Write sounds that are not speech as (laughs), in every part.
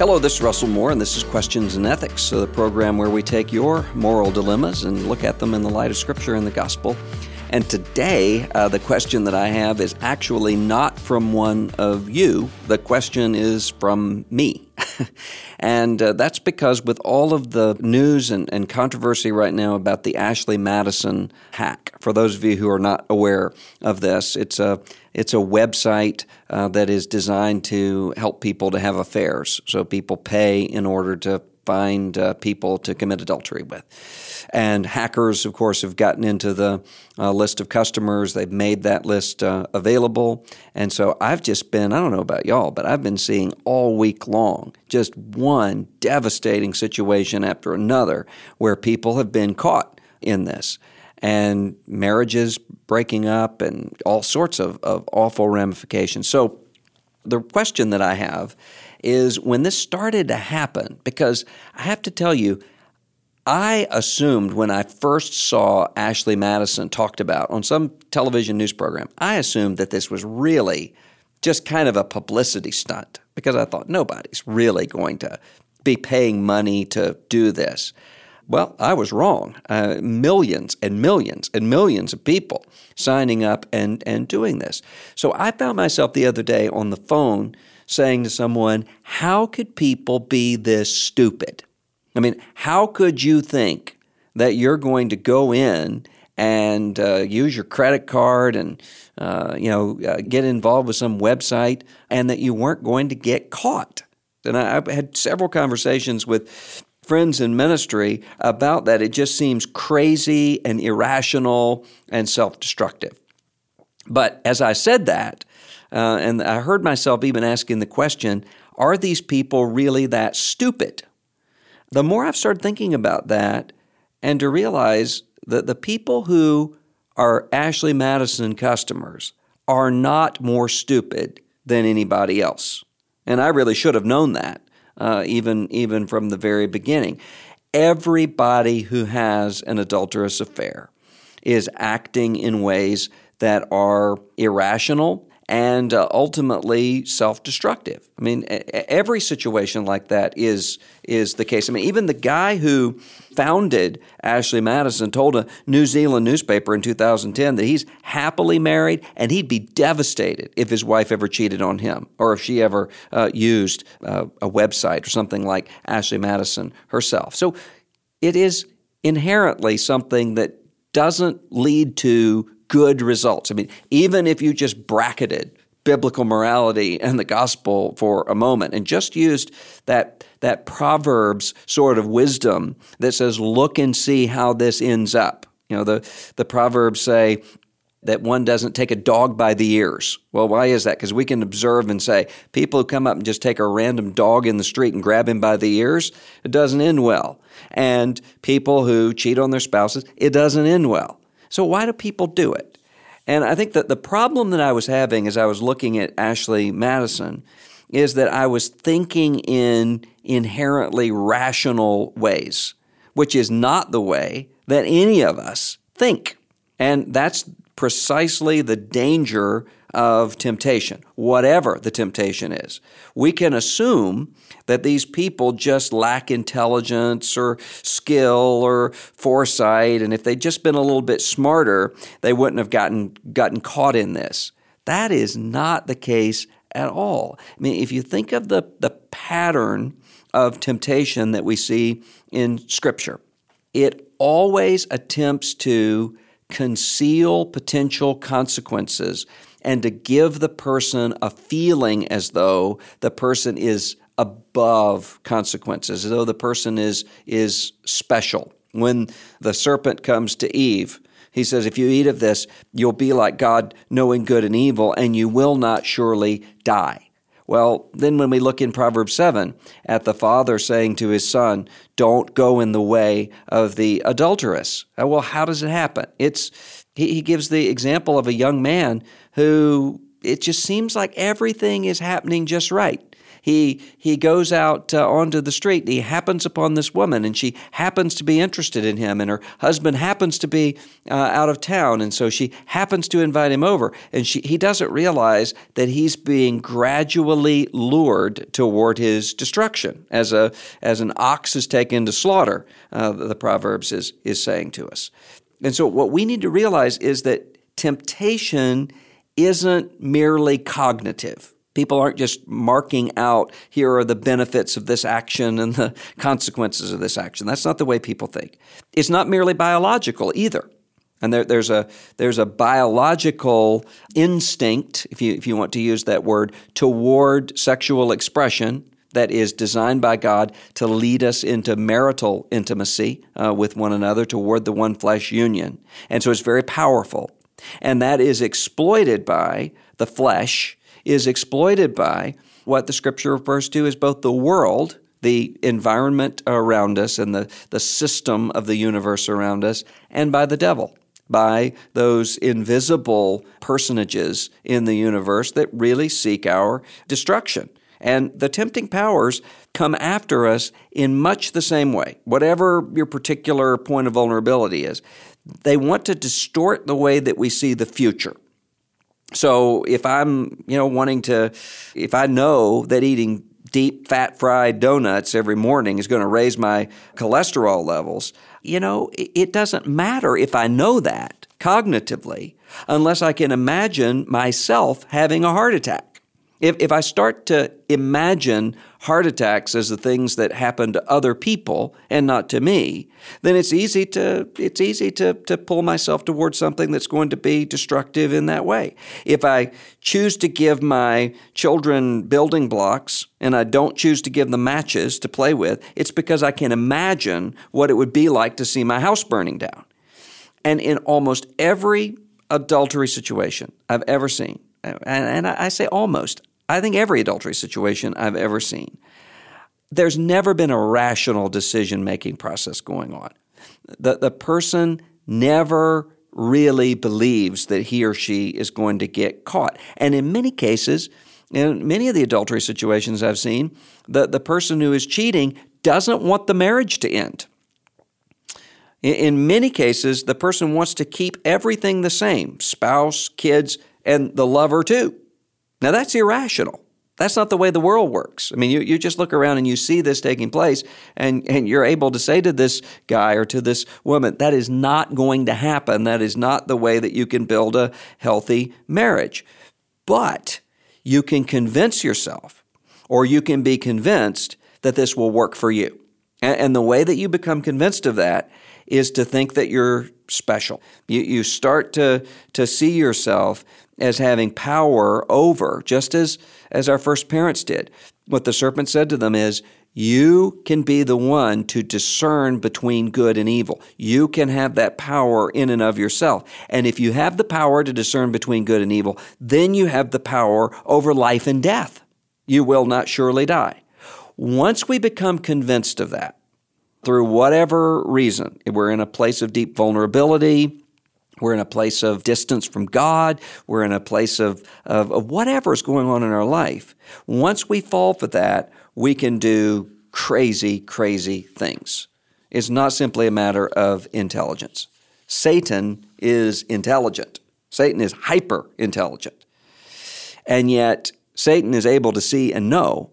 Hello, this is Russell Moore, and this is Questions and Ethics, the program where we take your moral dilemmas and look at them in the light of Scripture and the Gospel. And today, uh, the question that I have is actually not from one of you. The question is from me. (laughs) and uh, that's because, with all of the news and, and controversy right now about the Ashley Madison hack, for those of you who are not aware of this, it's a it's a website uh, that is designed to help people to have affairs. So people pay in order to find uh, people to commit adultery with. And hackers, of course, have gotten into the uh, list of customers. They've made that list uh, available. And so I've just been, I don't know about y'all, but I've been seeing all week long just one devastating situation after another where people have been caught in this and marriages breaking up and all sorts of, of awful ramifications. So, the question that I have is when this started to happen, because I have to tell you, I assumed when I first saw Ashley Madison talked about on some television news program, I assumed that this was really just kind of a publicity stunt because I thought nobody's really going to be paying money to do this. Well, I was wrong. Uh, millions and millions and millions of people signing up and, and doing this. So I found myself the other day on the phone saying to someone, How could people be this stupid? I mean, how could you think that you're going to go in and uh, use your credit card and uh, you know uh, get involved with some website and that you weren't going to get caught? And I, have had several conversations with friends in ministry about that. It just seems crazy and irrational and self destructive. But as I said that, uh, and I heard myself even asking the question are these people really that stupid? The more I've started thinking about that, and to realize that the people who are Ashley Madison customers are not more stupid than anybody else. And I really should have known that uh, even even from the very beginning. Everybody who has an adulterous affair is acting in ways that are irrational and uh, ultimately self-destructive. I mean, every situation like that is is the case. I mean, even the guy who founded Ashley Madison told a New Zealand newspaper in 2010 that he's happily married and he'd be devastated if his wife ever cheated on him or if she ever uh, used uh, a website or something like Ashley Madison herself. So it is inherently something that doesn't lead to good results. I mean, even if you just bracketed biblical morality and the gospel for a moment and just used that that proverbs sort of wisdom that says look and see how this ends up you know the the proverbs say that one doesn't take a dog by the ears. Well, why is that? Because we can observe and say people who come up and just take a random dog in the street and grab him by the ears, it doesn't end well. And people who cheat on their spouses, it doesn't end well. So why do people do it? And I think that the problem that I was having as I was looking at Ashley Madison is that I was thinking in inherently rational ways, which is not the way that any of us think. And that's precisely the danger of temptation, whatever the temptation is. We can assume that these people just lack intelligence or skill or foresight, and if they'd just been a little bit smarter, they wouldn't have gotten, gotten caught in this. That is not the case at all. I mean, if you think of the, the pattern of temptation that we see in Scripture, it always attempts to conceal potential consequences and to give the person a feeling as though the person is above consequences, as though the person is, is special. When the serpent comes to Eve, he says, If you eat of this, you'll be like God, knowing good and evil, and you will not surely die. Well, then when we look in Proverbs 7 at the father saying to his son, Don't go in the way of the adulteress. Uh, well, how does it happen? It's he, he gives the example of a young man who it just seems like everything is happening just right. He he goes out uh, onto the street. he happens upon this woman, and she happens to be interested in him. And her husband happens to be uh, out of town, and so she happens to invite him over. And she he doesn't realize that he's being gradually lured toward his destruction, as a as an ox is taken to slaughter. Uh, the Proverbs is is saying to us. And so, what we need to realize is that temptation isn't merely cognitive. People aren't just marking out, here are the benefits of this action and the consequences of this action. That's not the way people think. It's not merely biological either. And there, there's, a, there's a biological instinct, if you, if you want to use that word, toward sexual expression that is designed by God to lead us into marital intimacy uh, with one another toward the one flesh union. And so it's very powerful. And that is exploited by the flesh, is exploited by what the scripture refers to as both the world, the environment around us, and the, the system of the universe around us, and by the devil by those invisible personages in the universe that really seek our destruction. And the tempting powers come after us in much the same way, whatever your particular point of vulnerability is. They want to distort the way that we see the future. So if I'm, you know, wanting to, if I know that eating deep fat fried donuts every morning is going to raise my cholesterol levels, you know, it doesn't matter if I know that cognitively unless I can imagine myself having a heart attack. If, if I start to imagine heart attacks as the things that happen to other people and not to me, then it's easy to it's easy to, to pull myself towards something that's going to be destructive in that way. If I choose to give my children building blocks and I don't choose to give them matches to play with, it's because I can imagine what it would be like to see my house burning down. And in almost every adultery situation I've ever seen, and, I say almost, I think every adultery situation I've ever seen, there's never been a rational decision making process going on. The, the person never really believes that he or she is going to get caught. And in many cases, in many of the adultery situations I've seen, the, the person who is cheating doesn't want the marriage to end. In, in many cases, the person wants to keep everything the same spouse, kids, and the lover too. Now, that's irrational. That's not the way the world works. I mean, you, you just look around and you see this taking place, and, and you're able to say to this guy or to this woman, that is not going to happen. That is not the way that you can build a healthy marriage. But you can convince yourself, or you can be convinced that this will work for you. And, and the way that you become convinced of that is to think that you're special. You, you start to, to see yourself as having power over, just as, as our first parents did. What the serpent said to them is, you can be the one to discern between good and evil. You can have that power in and of yourself. And if you have the power to discern between good and evil, then you have the power over life and death. You will not surely die. Once we become convinced of that, through whatever reason, we're in a place of deep vulnerability, we're in a place of distance from God. We're in a place of, of, of whatever is going on in our life. Once we fall for that, we can do crazy, crazy things. It's not simply a matter of intelligence. Satan is intelligent, Satan is hyper intelligent. And yet, Satan is able to see and know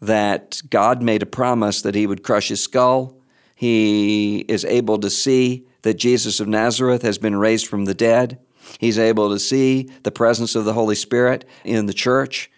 that God made a promise that he would crush his skull. He is able to see that Jesus of Nazareth has been raised from the dead. He's able to see the presence of the Holy Spirit in the church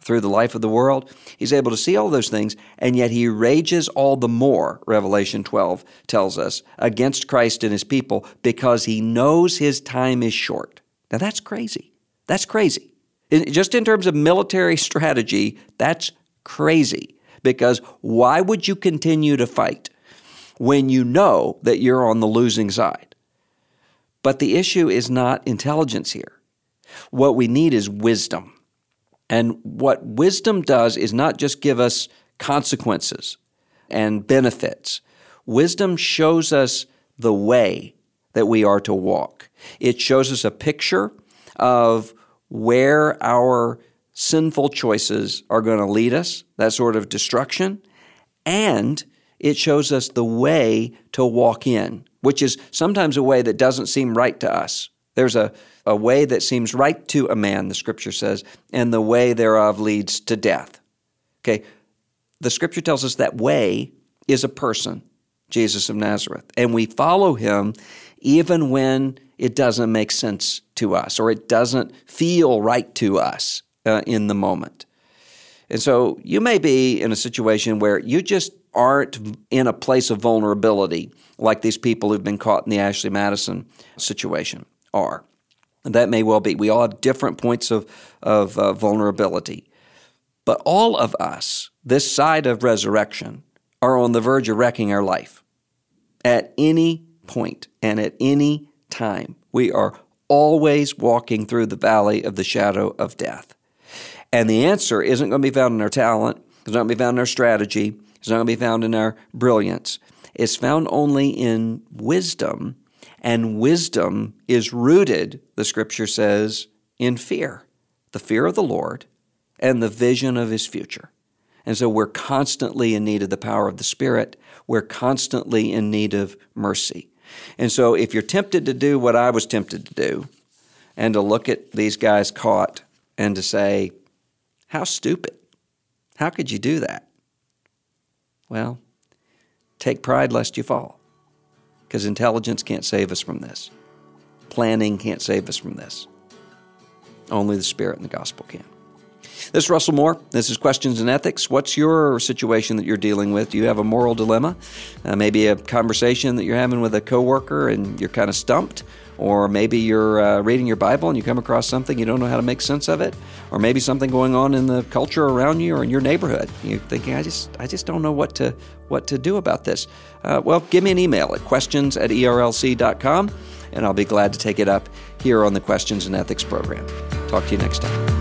through the life of the world. He's able to see all those things, and yet he rages all the more, Revelation 12 tells us, against Christ and his people because he knows his time is short. Now that's crazy. That's crazy. just in terms of military (laughs) strategy, that's crazy. Because why would you continue to fight? When you know that you're on the losing side. But the issue is not intelligence here. What we need is wisdom. And what wisdom does is not just give us consequences and benefits. Wisdom shows us the way that we are to walk. It shows us a picture of where our sinful choices are going to lead us, that sort of destruction, and it shows us the way to walk in, which is sometimes a way that doesn't seem right to us. There's a, a way that seems right to a man, the scripture says, and the way thereof leads to death. Okay, the scripture tells us that way is a person, Jesus of Nazareth, and we follow him even when it doesn't make sense to us or it doesn't feel right to us uh, in the moment. And so you may be in a situation where you just aren't in a place of vulnerability like these people who've been caught in the Ashley Madison situation are. And that may well be. We all have different points of, of uh, vulnerability. But all of us, this side of resurrection, are on the verge of wrecking our life. At any point and at any time, we are always walking through the valley of the shadow of death. And the answer isn't going to be found in our talent, it's not going to be found in our strategy, it's not going to be found in our brilliance. It's found only in wisdom, and wisdom is rooted, the scripture says, in fear the fear of the Lord and the vision of his future. And so we're constantly in need of the power of the Spirit. We're constantly in need of mercy. And so if you're tempted to do what I was tempted to do, and to look at these guys caught and to say, how stupid. How could you do that? Well, take pride lest you fall, because intelligence can't save us from this. Planning can't save us from this. Only the Spirit and the gospel can. This is Russell Moore. This is Questions and Ethics. What's your situation that you're dealing with? Do you have a moral dilemma? Uh, maybe a conversation that you're having with a coworker and you're kind of stumped? Or maybe you're uh, reading your Bible and you come across something you don't know how to make sense of it, or maybe something going on in the culture around you or in your neighborhood. You're thinking, I just, I just don't know what to, what to do about this. Uh, well, give me an email at questions at erlc.com, and I'll be glad to take it up here on the Questions and Ethics program. Talk to you next time.